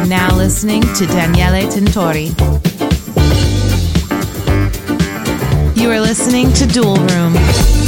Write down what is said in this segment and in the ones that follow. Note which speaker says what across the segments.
Speaker 1: Are now listening to Daniele Tintori. You are listening to Dual Room.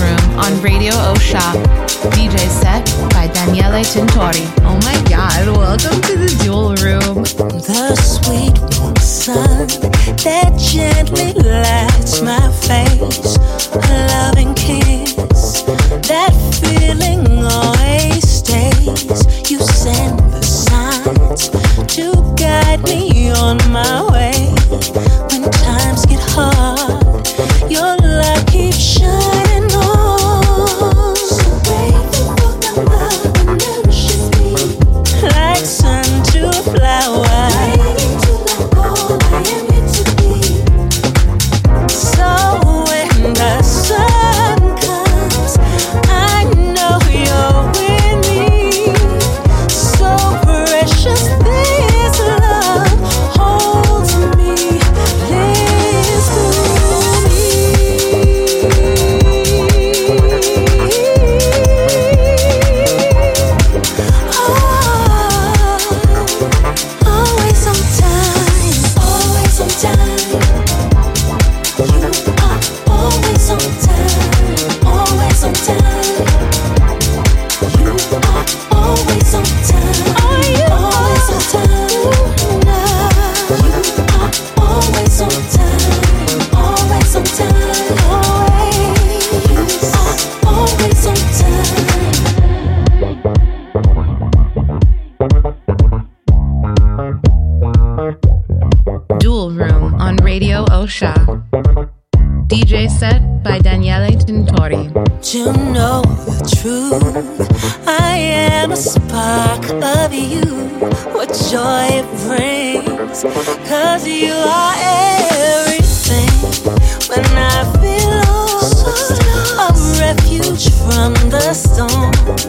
Speaker 1: Room on Radio Osha. DJ set by Daniele Tintori. Oh my god, welcome to the Dual Room.
Speaker 2: The sweet sun that gently lights my face. A loving kiss, that feeling always stays. You send the signs to guide me on my way when times get hard. I am a spark of you. What joy it brings. Cause you are everything. When I feel lost, a refuge from the storm.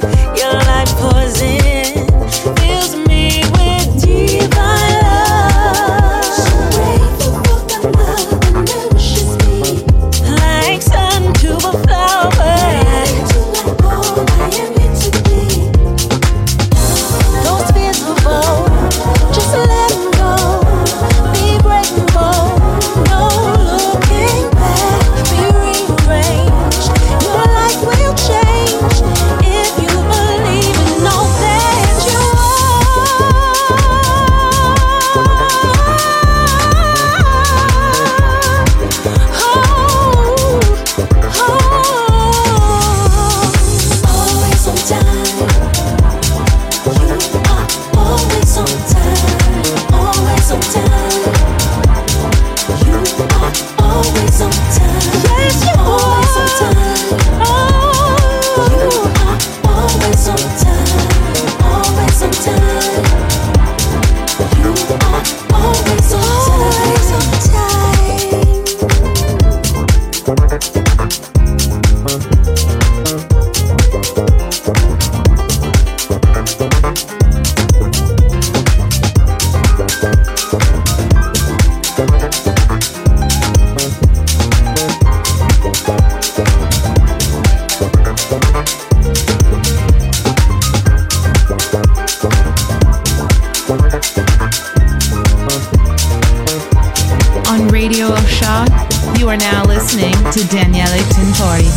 Speaker 1: listening to Daniele Tintori.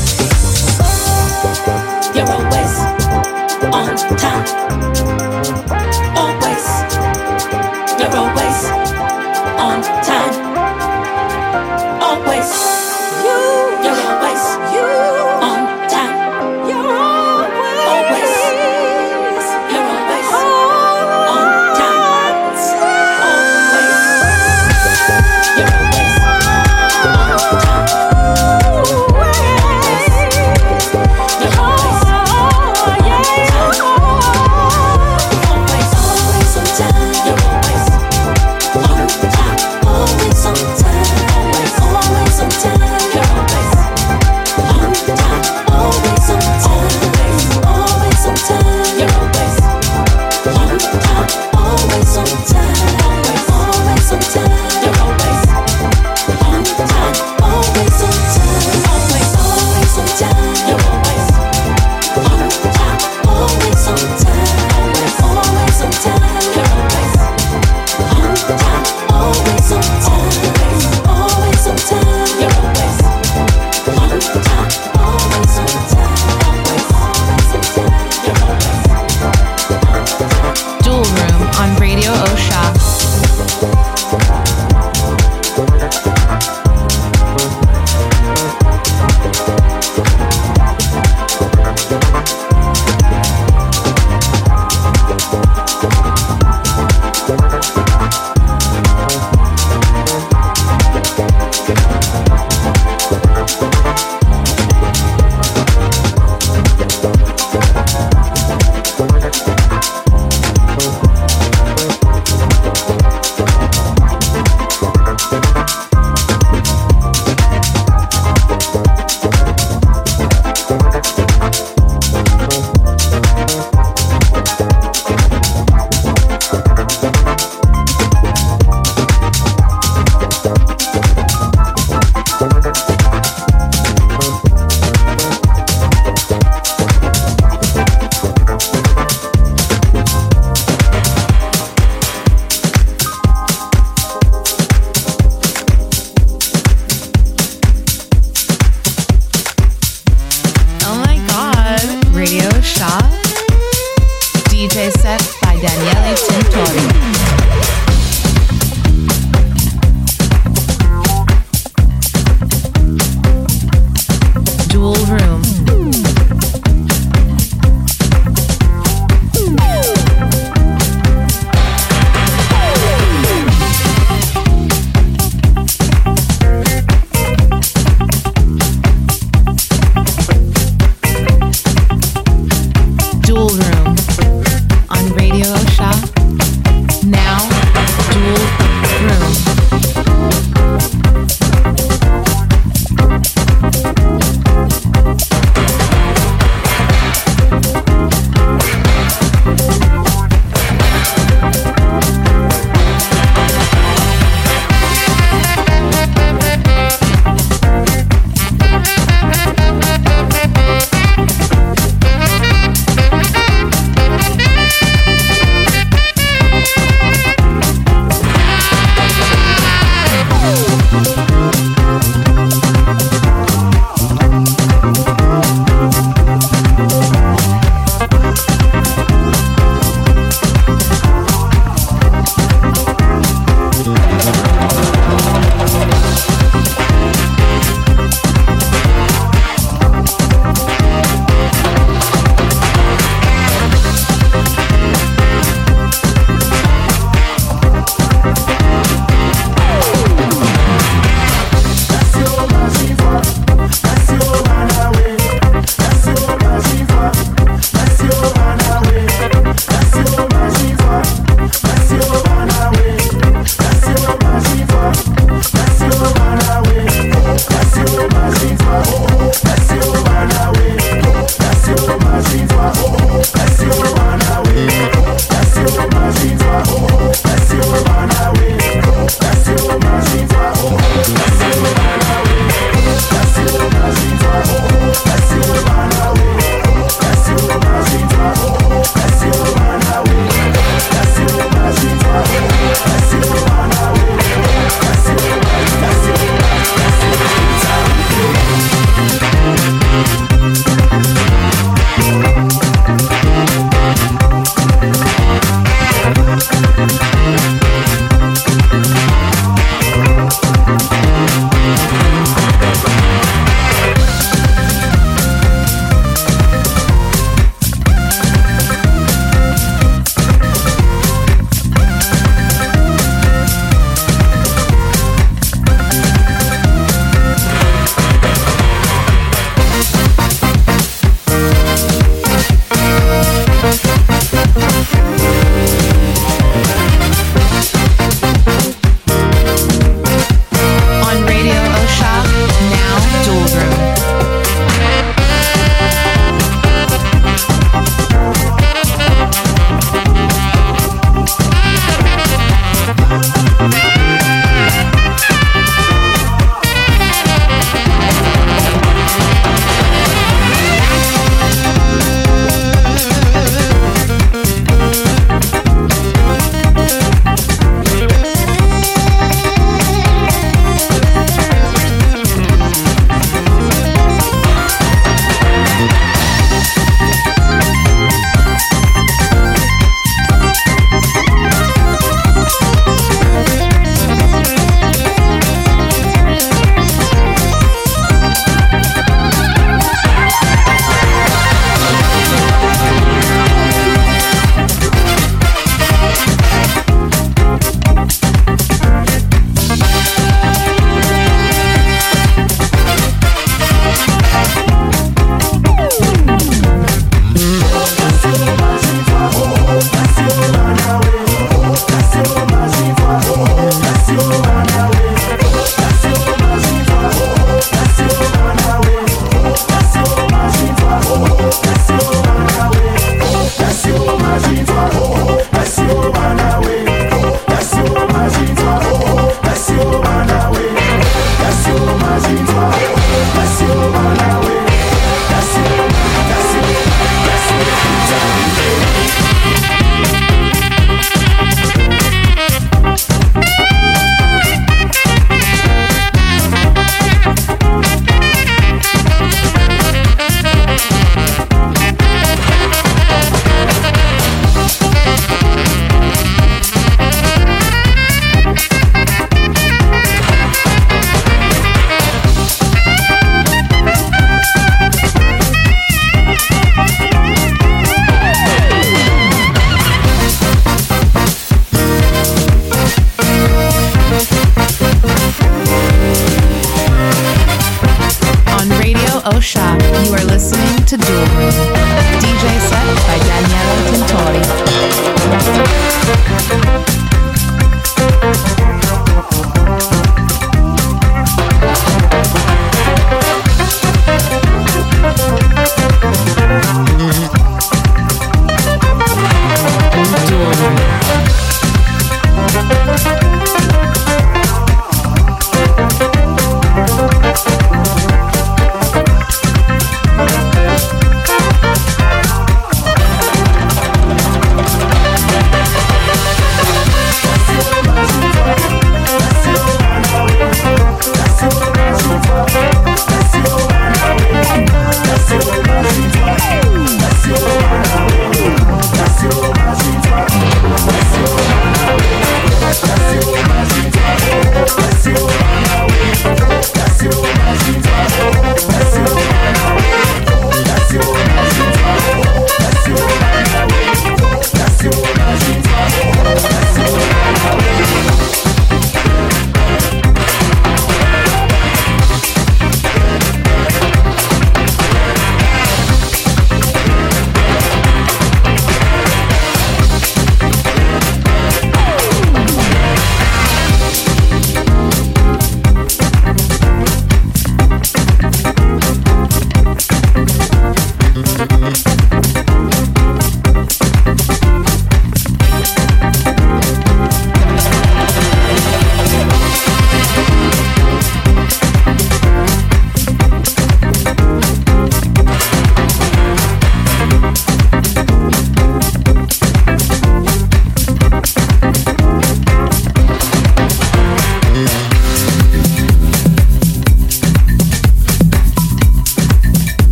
Speaker 2: You're always on time.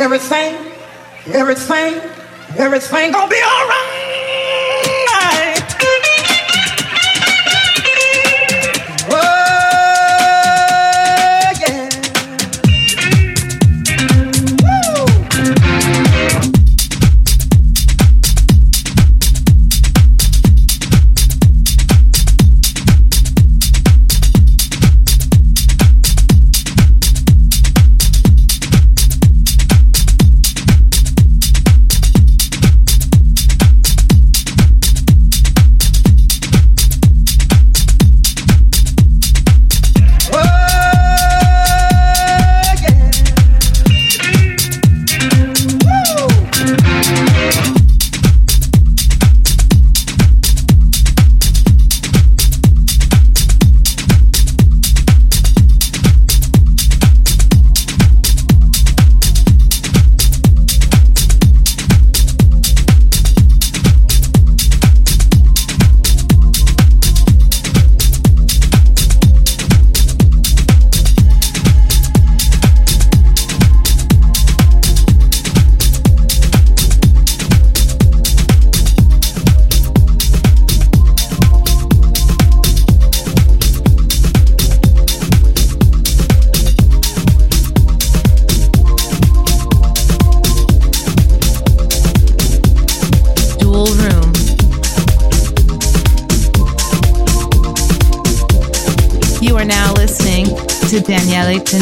Speaker 2: Everything, everything,
Speaker 1: everything gonna be all right.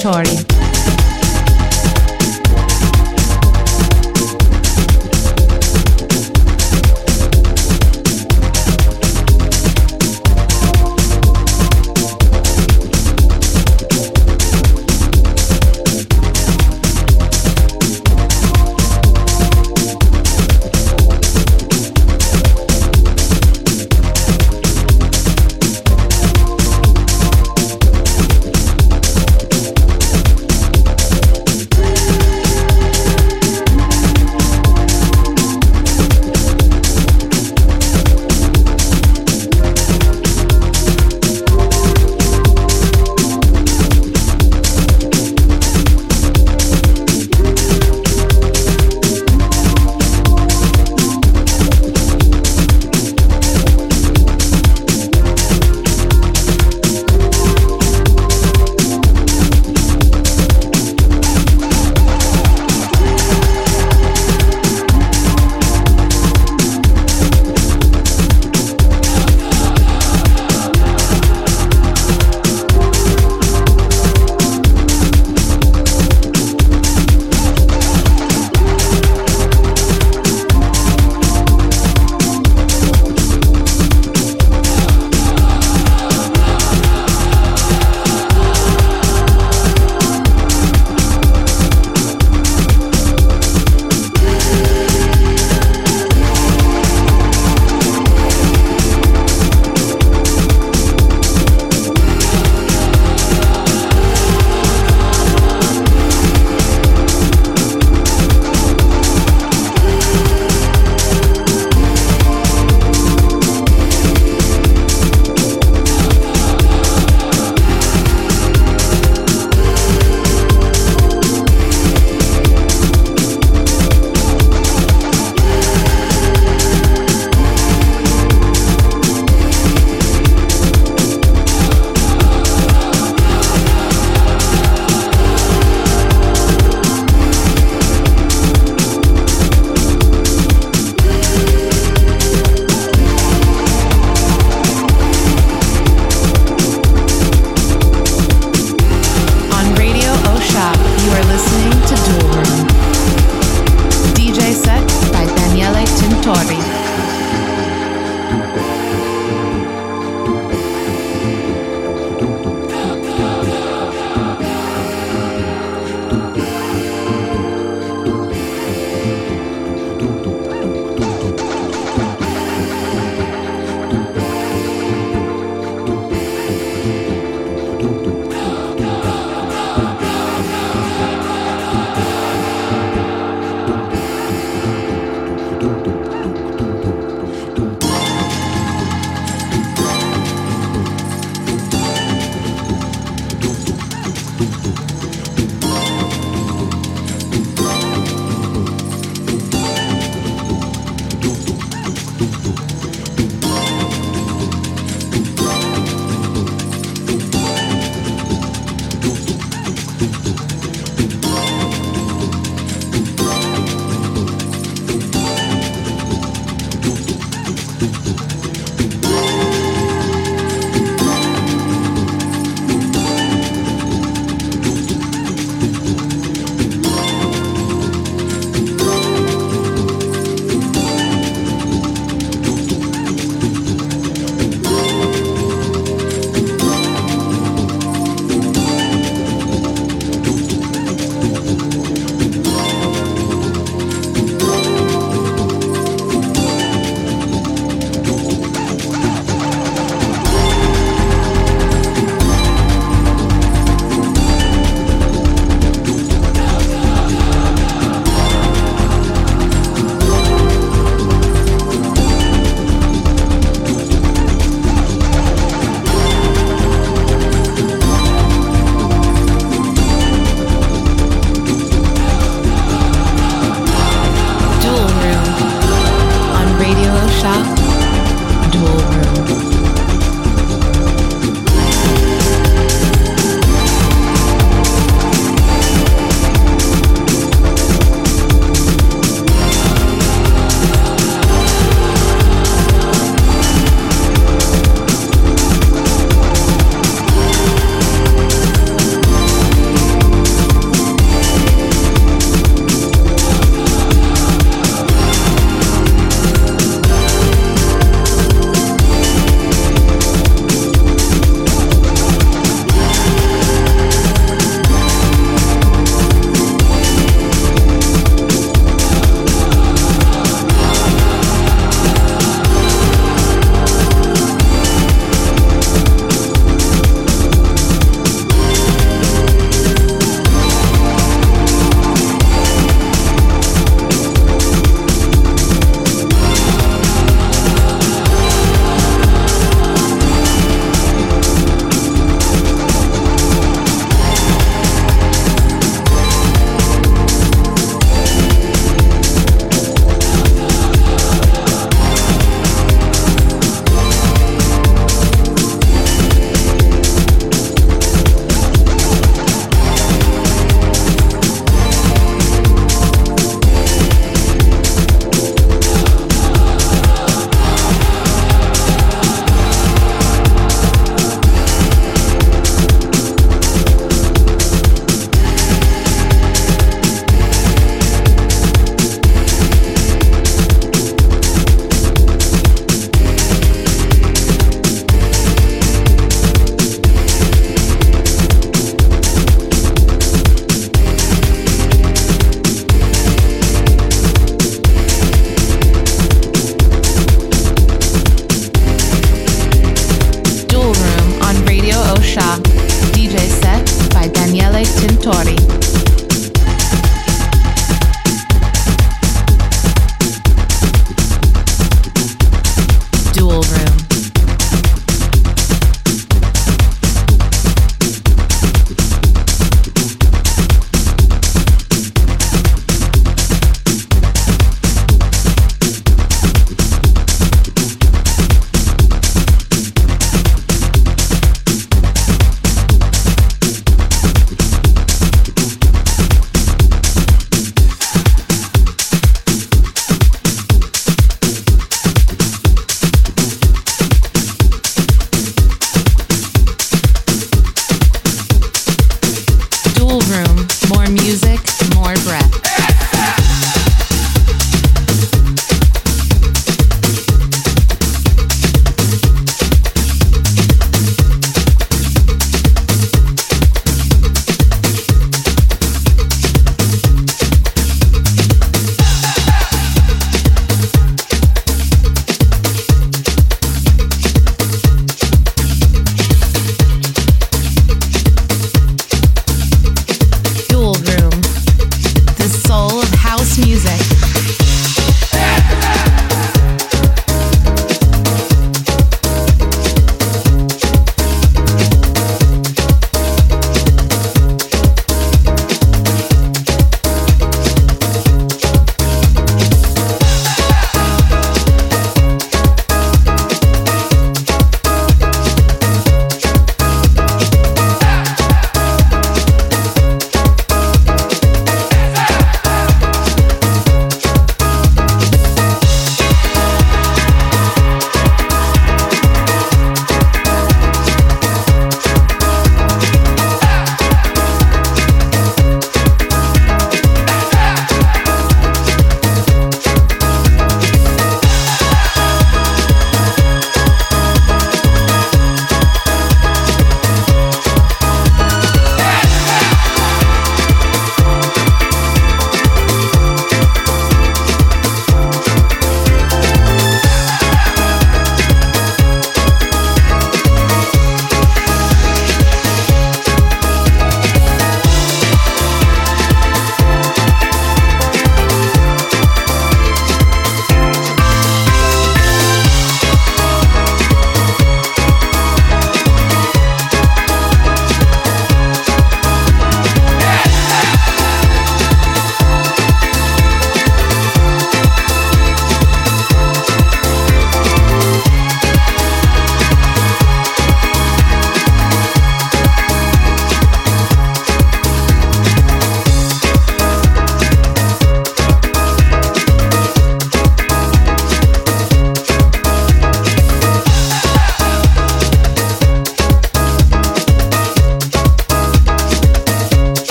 Speaker 1: Daniele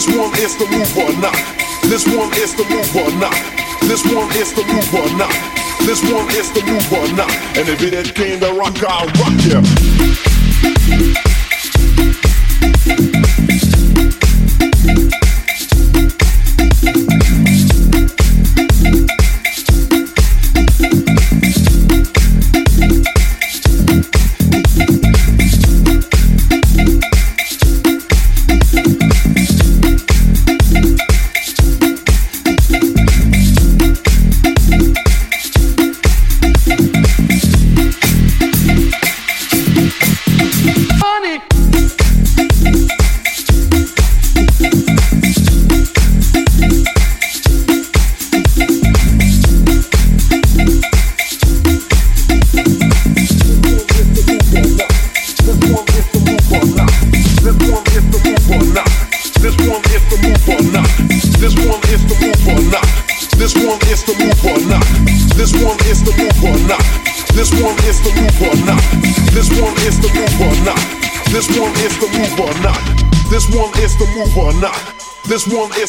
Speaker 3: This one is the move or not.
Speaker 4: This one is the move or not. This one is the move or not. This one is the move or not. And if it ain't the rock, I'll rock you. Yeah.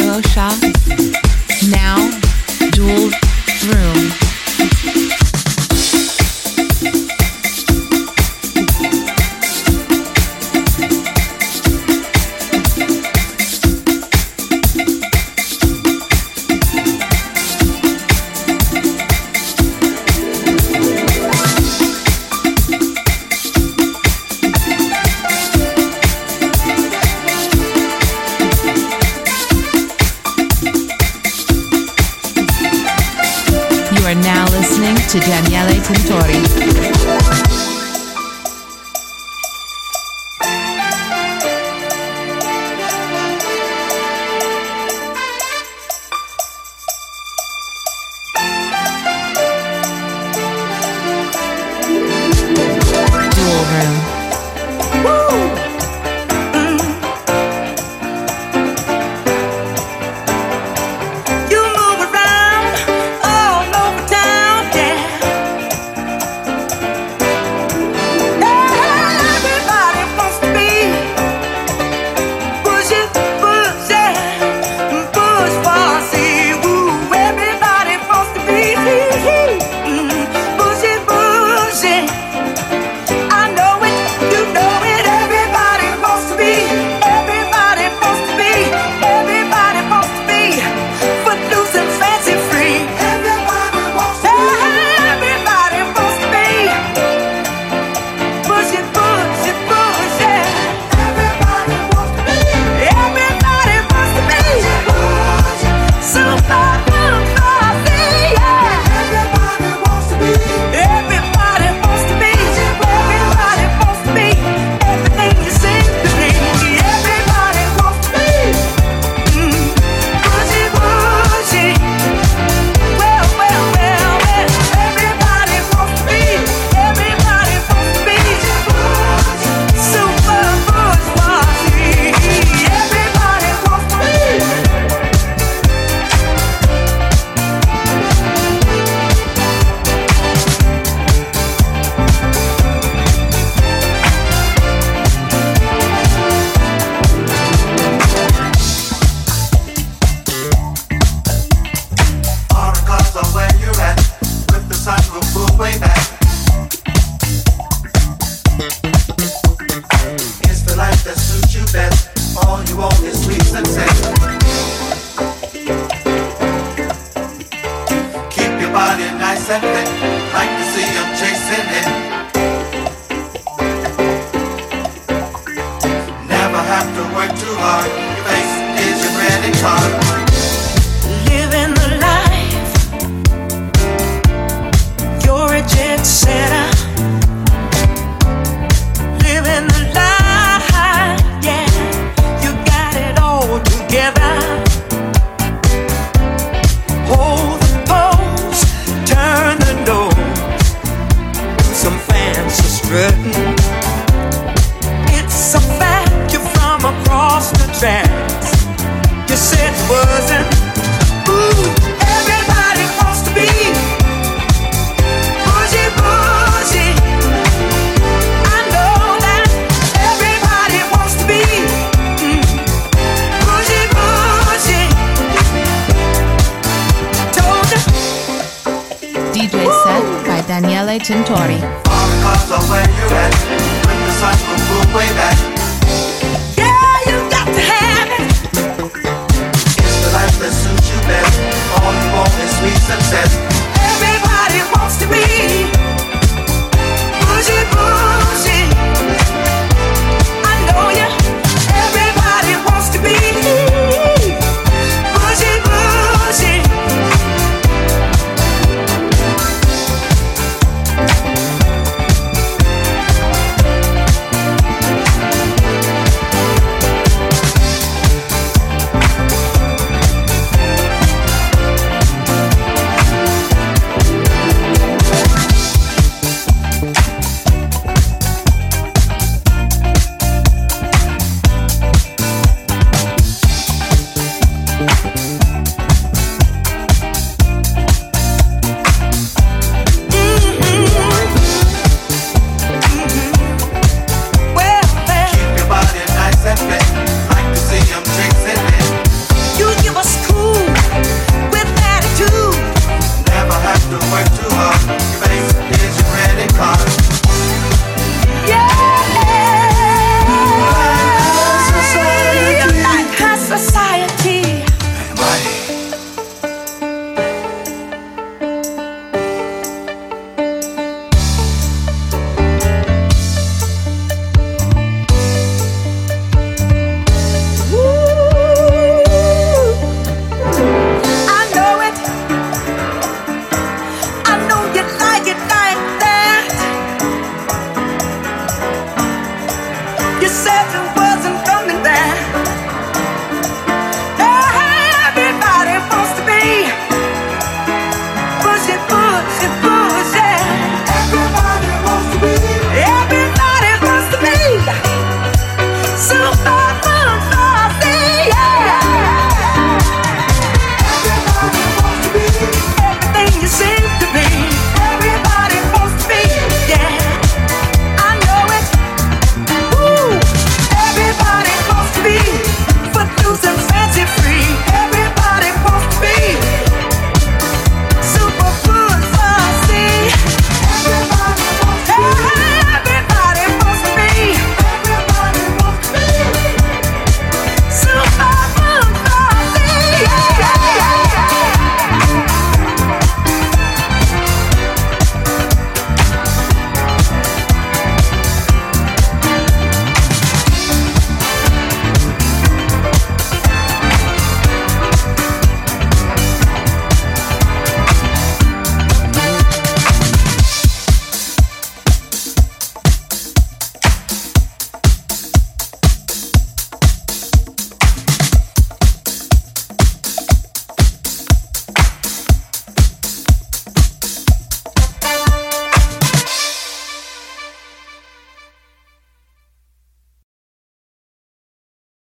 Speaker 2: Nilo Shah. Now, dual room. from
Speaker 5: Tom. Tintori.